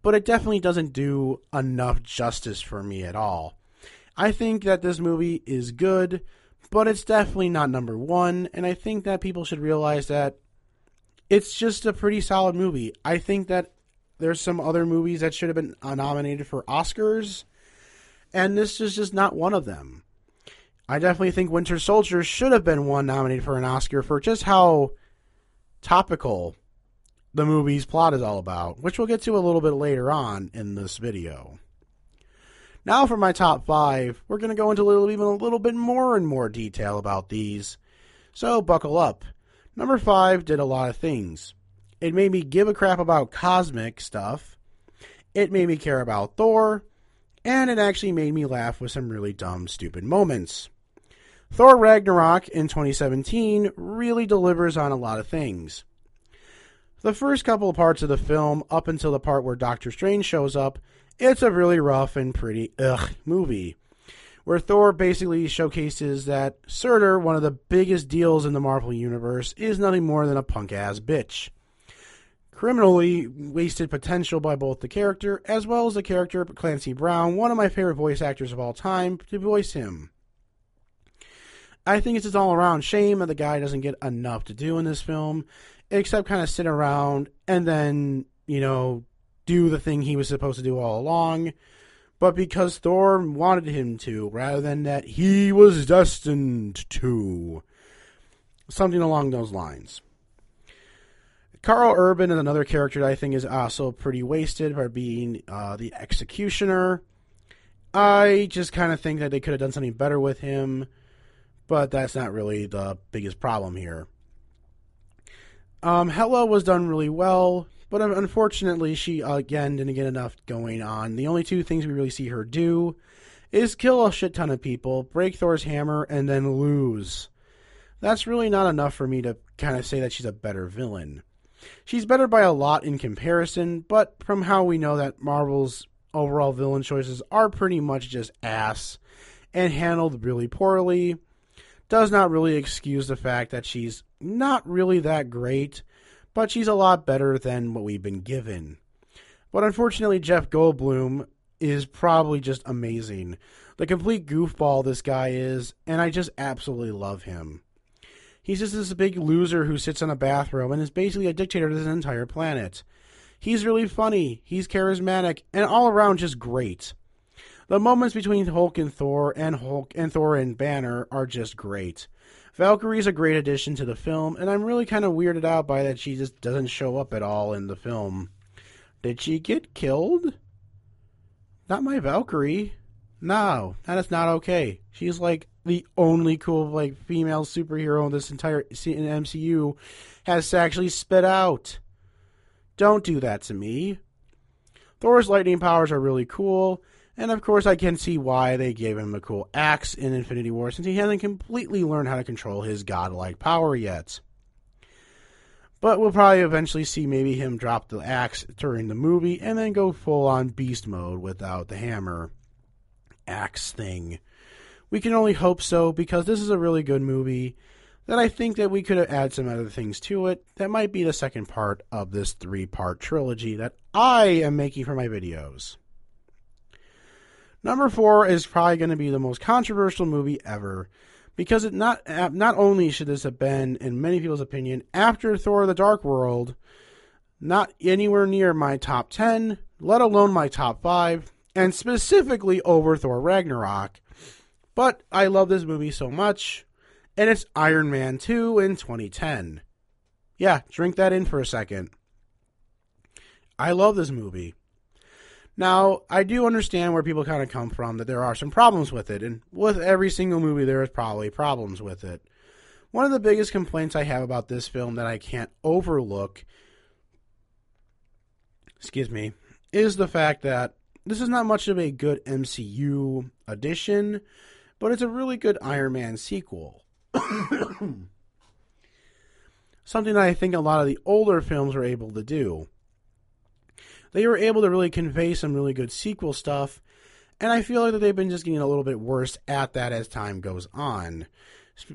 A: but it definitely doesn't do enough justice for me at all. I think that this movie is good, but it's definitely not number one, and I think that people should realize that it's just a pretty solid movie. I think that there's some other movies that should have been uh, nominated for Oscars, and this is just not one of them. I definitely think Winter Soldier should have been one nominated for an Oscar for just how topical the movie's plot is all about, which we'll get to a little bit later on in this video. Now for my top five, we're going to go into a little, even a little bit more and more detail about these. So buckle up. Number five did a lot of things. It made me give a crap about cosmic stuff. It made me care about Thor. And it actually made me laugh with some really dumb, stupid moments. Thor Ragnarok in 2017 really delivers on a lot of things. The first couple of parts of the film, up until the part where Doctor Strange shows up, it's a really rough and pretty ugh movie. Where Thor basically showcases that Surtur, one of the biggest deals in the Marvel Universe, is nothing more than a punk ass bitch. Criminally wasted potential by both the character as well as the character Clancy Brown, one of my favorite voice actors of all time, to voice him. I think it's just all around shame that the guy doesn't get enough to do in this film, except kind of sit around and then, you know, do the thing he was supposed to do all along. But because Thor wanted him to, rather than that he was destined to. Something along those lines. Karl Urban is another character that I think is also pretty wasted by being uh, the executioner. I just kind of think that they could have done something better with him, but that's not really the biggest problem here. Um, Hela was done really well, but unfortunately, she again didn't get enough going on. The only two things we really see her do is kill a shit ton of people, break Thor's hammer, and then lose. That's really not enough for me to kind of say that she's a better villain. She's better by a lot in comparison, but from how we know that Marvel's overall villain choices are pretty much just ass and handled really poorly, does not really excuse the fact that she's not really that great, but she's a lot better than what we've been given. But unfortunately, Jeff Goldblum is probably just amazing. The complete goofball this guy is, and I just absolutely love him. He's just this big loser who sits in a bathroom and is basically a dictator to this entire planet. He's really funny, he's charismatic, and all around just great. The moments between Hulk and Thor and Hulk and Thor and Banner are just great. Valkyrie's a great addition to the film, and I'm really kind of weirded out by that she just doesn't show up at all in the film. Did she get killed? Not my Valkyrie. No, that is not okay. She's like the only cool like female superhero in this entire MCU has actually spit out. Don't do that to me. Thor's lightning powers are really cool, and of course, I can see why they gave him a cool axe in Infinity War since he hasn't completely learned how to control his godlike power yet. But we'll probably eventually see maybe him drop the axe during the movie and then go full on beast mode without the hammer axe thing. We can only hope so because this is a really good movie that I think that we could add some other things to it that might be the second part of this three part trilogy that I am making for my videos. Number four is probably going to be the most controversial movie ever because it not not only should this have been, in many people's opinion, after Thor: The Dark World, not anywhere near my top ten, let alone my top five, and specifically over Thor: Ragnarok. But I love this movie so much, and it's Iron Man 2 in 2010. Yeah, drink that in for a second. I love this movie. Now, I do understand where people kind of come from that there are some problems with it, and with every single movie, there is probably problems with it. One of the biggest complaints I have about this film that I can't overlook, excuse me, is the fact that this is not much of a good MCU addition, but it's a really good Iron Man sequel. Something that I think a lot of the older films were able to do. They were able to really convey some really good sequel stuff, and I feel like that they've been just getting a little bit worse at that as time goes on.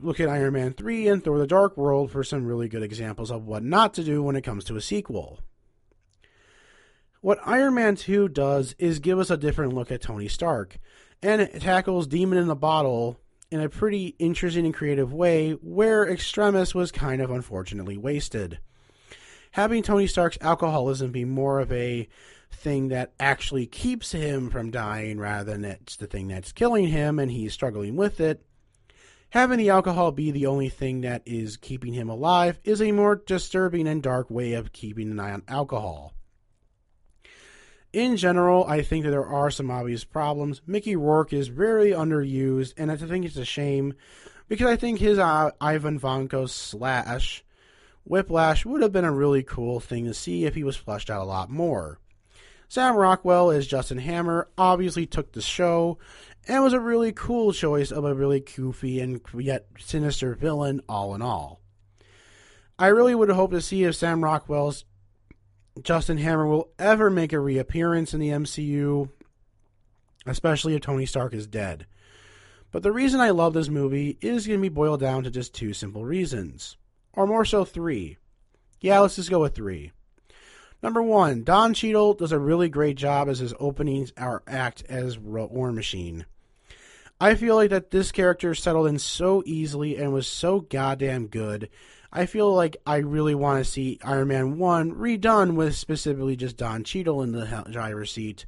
A: Look at Iron Man 3 and Thor the Dark World for some really good examples of what not to do when it comes to a sequel. What Iron Man 2 does is give us a different look at Tony Stark, and it tackles Demon in the Bottle in a pretty interesting and creative way where Extremis was kind of unfortunately wasted. Having Tony Stark's alcoholism be more of a thing that actually keeps him from dying rather than it's the thing that's killing him and he's struggling with it. Having the alcohol be the only thing that is keeping him alive is a more disturbing and dark way of keeping an eye on alcohol. In general, I think that there are some obvious problems. Mickey Rourke is very underused, and I think it's a shame because I think his uh, Ivan Vanko slash Whiplash would have been a really cool thing to see if he was fleshed out a lot more. Sam Rockwell as Justin Hammer obviously took the show and was a really cool choice of a really goofy and yet sinister villain all in all. I really would hope to see if Sam Rockwell's Justin Hammer will ever make a reappearance in the MCU, especially if Tony Stark is dead. But the reason I love this movie is going to be boiled down to just two simple reasons. Or more so, three. Yeah, let's just go with three. Number one, Don Cheadle does a really great job as his opening our act as War Machine. I feel like that this character settled in so easily and was so goddamn good I feel like I really want to see Iron Man 1 redone with specifically just Don Cheadle in the driver's seat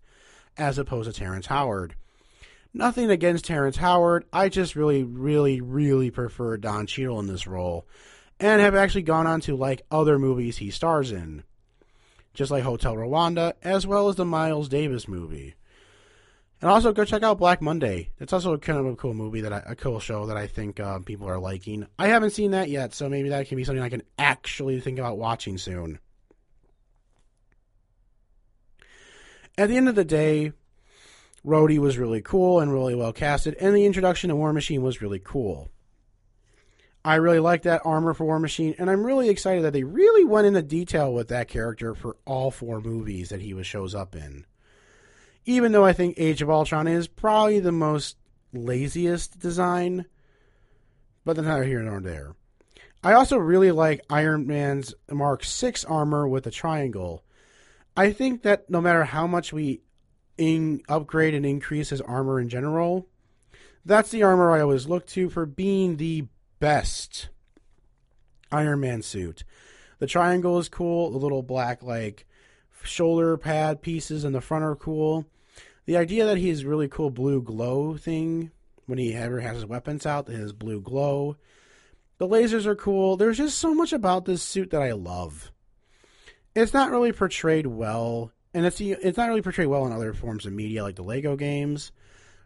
A: as opposed to Terrence Howard. Nothing against Terrence Howard. I just really, really, really prefer Don Cheadle in this role and have actually gone on to like other movies he stars in, just like Hotel Rwanda, as well as the Miles Davis movie. And also go check out Black Monday. It's also kind of a cool movie that I, a cool show that I think uh, people are liking. I haven't seen that yet, so maybe that can be something I can actually think about watching soon. At the end of the day, Rhodey was really cool and really well casted, and the introduction to War Machine was really cool. I really like that armor for War Machine, and I'm really excited that they really went into detail with that character for all four movies that he was shows up in even though I think Age of Ultron is probably the most laziest design, but that's neither here nor there. I also really like Iron Man's Mark 6 armor with the triangle. I think that no matter how much we in, upgrade and increase his armor in general, that's the armor I always look to for being the best Iron Man suit. The triangle is cool, the little black like shoulder pad pieces in the front are cool. The idea that he has really cool blue glow thing when he ever has his weapons out, his blue glow. The lasers are cool. There's just so much about this suit that I love. It's not really portrayed well, and it's it's not really portrayed well in other forms of media like the Lego games,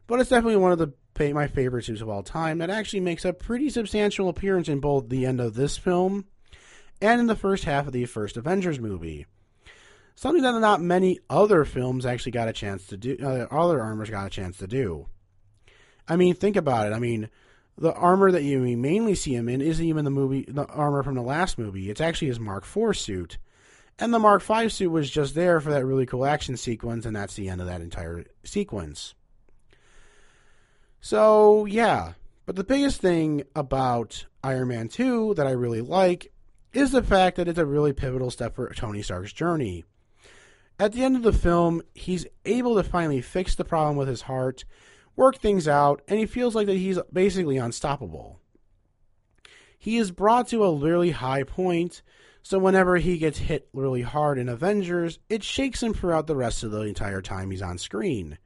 A: but it's definitely one of the my favorite suits of all time that actually makes a pretty substantial appearance in both the end of this film and in the first half of the first Avengers movie something that not many other films actually got a chance to do. Uh, other armors got a chance to do. I mean, think about it. I mean, the armor that you mainly see him in isn't even the movie, the armor from the last movie. It's actually his Mark IV suit, and the Mark V suit was just there for that really cool action sequence, and that's the end of that entire sequence. So yeah, but the biggest thing about Iron Man 2 that I really like is the fact that it's a really pivotal step for Tony Stark's journey. At the end of the film, he's able to finally fix the problem with his heart, work things out, and he feels like that he's basically unstoppable. He is brought to a really high point, so whenever he gets hit really hard in Avengers, it shakes him throughout the rest of the entire time he's on screen.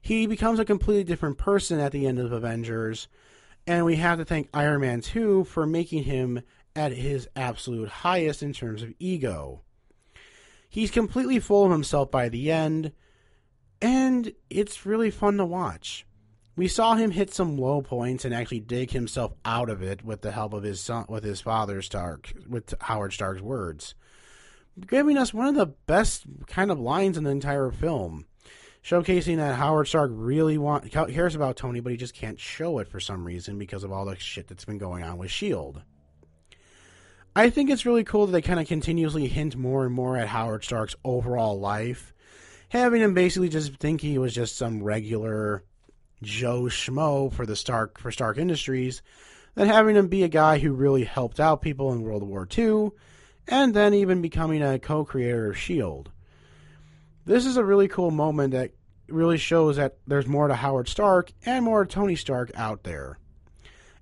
A: He becomes a completely different person at the end of Avengers, and we have to thank Iron Man 2 for making him at his absolute highest in terms of ego He's completely full of himself by the end, and it's really fun to watch. We saw him hit some low points and actually dig himself out of it with the help of his son, with his father Stark, with Howard Stark's words, giving us one of the best kind of lines in the entire film, showcasing that Howard Stark really want, cares about Tony, but he just can't show it for some reason because of all the shit that's been going on with Shield. I think it's really cool that they kind of continuously hint more and more at Howard Stark's overall life, having him basically just think he was just some regular Joe Schmo for the Stark for Stark Industries than having him be a guy who really helped out people in World War II and then even becoming a co-creator of Shield. This is a really cool moment that really shows that there's more to Howard Stark and more to Tony Stark out there.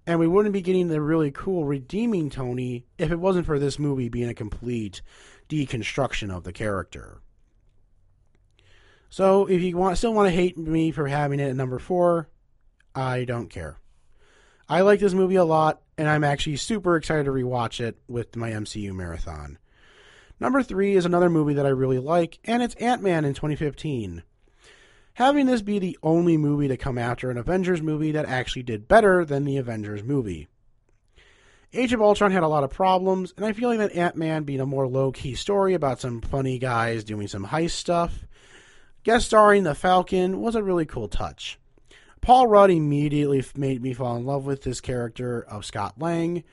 A: And we wouldn't be getting the really cool redeeming Tony if it wasn't for this movie being a complete deconstruction of the character. So if you want, still want to hate me for having it at number four, I don't care. I like this movie a lot, and I'm actually super excited to rewatch it with my MCU marathon. Number three is another movie that I really like, and it's Ant Man in 2015. Having this be the only movie to come after an Avengers movie that actually did better than the Avengers movie. Age of Ultron had a lot of problems, and I feel like that Ant Man being a more low key story about some funny guys doing some heist stuff Guest starring the Falcon was a really cool touch. Paul Rudd immediately made me fall in love with this character of Scott Lang,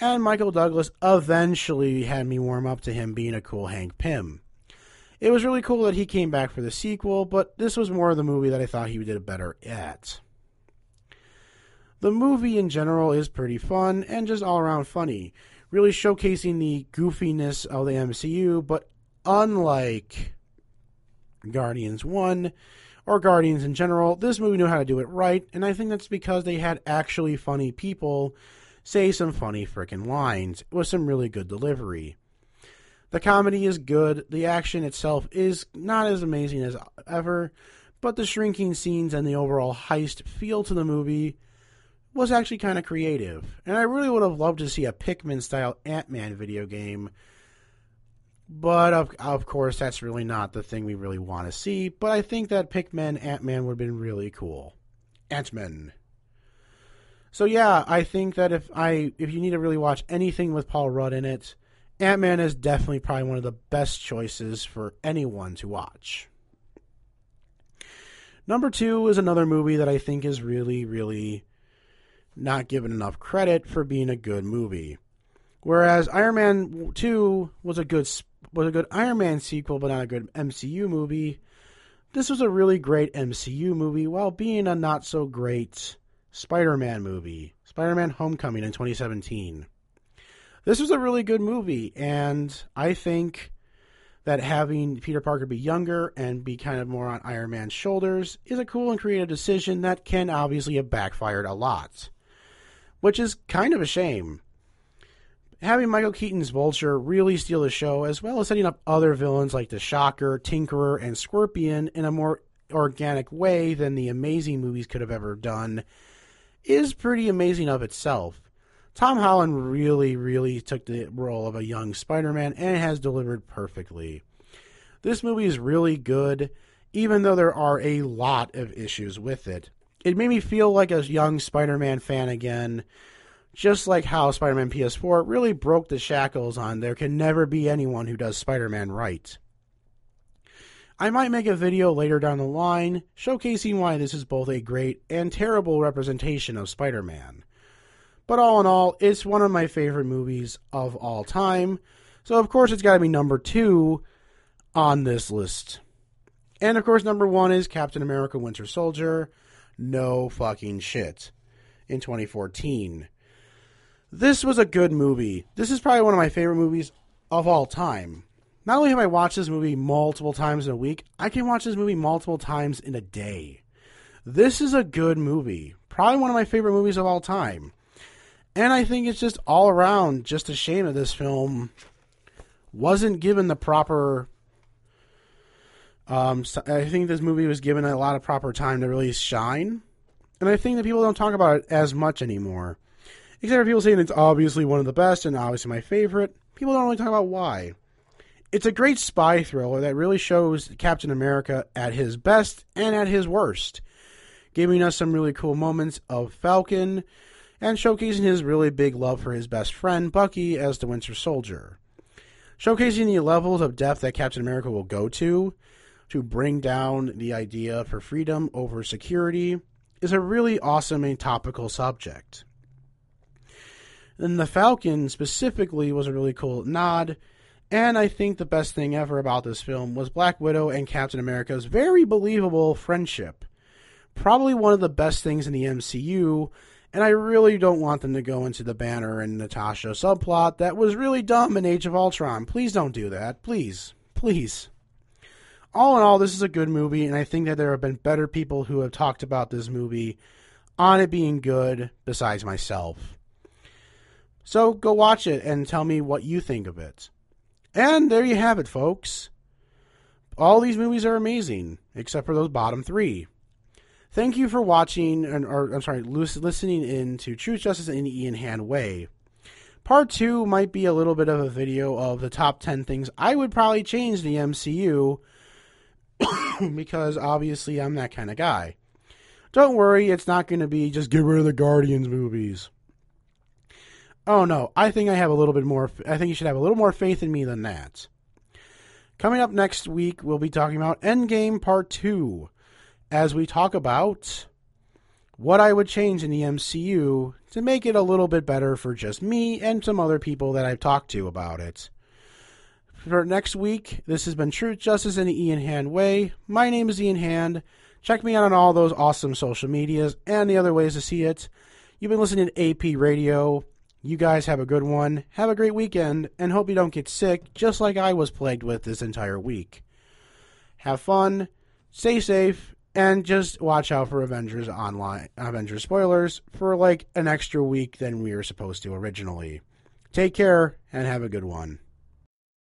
A: and Michael Douglas eventually had me warm up to him being a cool Hank Pym. It was really cool that he came back for the sequel, but this was more of the movie that I thought he did better at. The movie in general is pretty fun and just all around funny, really showcasing the goofiness of the MCU, but unlike Guardians 1 or Guardians in general, this movie knew how to do it right, and I think that's because they had actually funny people say some funny freaking lines with some really good delivery. The comedy is good, the action itself is not as amazing as ever, but the shrinking scenes and the overall heist feel to the movie was actually kind of creative. And I really would have loved to see a Pikmin style Ant Man video game but of, of course, that's really not the thing we really want to see. But I think that Pikmin Ant Man would have been really cool. Ant Man. So yeah, I think that if I if you need to really watch anything with Paul Rudd in it, Ant Man is definitely probably one of the best choices for anyone to watch. Number two is another movie that I think is really, really not given enough credit for being a good movie. Whereas Iron Man 2 was a good was a good Iron Man sequel, but not a good MCU movie. This was a really great MCU movie while being a not so great Spider Man movie. Spider Man Homecoming in 2017. This was a really good movie, and I think that having Peter Parker be younger and be kind of more on Iron Man's shoulders is a cool and creative decision that can obviously have backfired a lot. Which is kind of a shame having Michael Keaton's Vulture really steal the show, as well as setting up other villains like the Shocker, Tinkerer, and Scorpion in a more organic way than the amazing movies could have ever done, is pretty amazing of itself. Tom Holland really, really took the role of a young Spider Man and has delivered perfectly. This movie is really good, even though there are a lot of issues with it. It made me feel like a young Spider Man fan again just like how Spider Man PS4 really broke the shackles on there can never be anyone who does Spider Man right. I might make a video later down the line showcasing why this is both a great and terrible representation of Spider Man. But all in all, it's one of my favorite movies of all time, so of course it's got to be number two on this list. And of course, number one is Captain America Winter Soldier. No fucking shit. In 2014. This was a good movie. This is probably one of my favorite movies of all time. Not only have I watched this movie multiple times in a week, I can watch this movie multiple times in a day. This is a good movie. Probably one of my favorite movies of all time. And I think it's just all around just a shame that this film wasn't given the proper. Um, I think this movie was given a lot of proper time to really shine. And I think that people don't talk about it as much anymore. Except for people saying it's obviously one of the best and obviously my favorite. People don't really talk about why. It's a great spy thriller that really shows Captain America at his best and at his worst, giving us some really cool moments of Falcon and showcasing his really big love for his best friend, Bucky, as the Winter Soldier. Showcasing the levels of depth that Captain America will go to to bring down the idea for freedom over security is a really awesome and topical subject. And the Falcon specifically was a really cool nod. And I think the best thing ever about this film was Black Widow and Captain America's very believable friendship. Probably one of the best things in the MCU, and I really don't want them to go into the Banner and Natasha subplot that was really dumb in Age of Ultron. Please don't do that. Please. Please. All in all, this is a good movie, and I think that there have been better people who have talked about this movie on it being good besides myself. So go watch it and tell me what you think of it. And there you have it, folks. All these movies are amazing, except for those bottom three. Thank you for watching, and, or I'm sorry, listening in to Truth, Justice, and Ian Hand Way. Part two might be a little bit of a video of the top 10 things I would probably change the MCU because obviously I'm that kind of guy. Don't worry, it's not going to be just get rid of the Guardians movies. Oh no, I think I have a little bit more. I think you should have a little more faith in me than that. Coming up next week, we'll be talking about Endgame Part 2 as we talk about what I would change in the MCU to make it a little bit better for just me and some other people that I've talked to about it. For next week, this has been Truth, Justice, and the Ian Hand Way. My name is Ian Hand. Check me out on all those awesome social medias and the other ways to see it. You've been listening to AP Radio. You guys have a good one. Have a great weekend, and hope you don't get sick, just like I was plagued with this entire week. Have fun, stay safe, and just watch out for Avengers online, Avengers spoilers for like an extra week than we were supposed to originally. Take care and have a good one.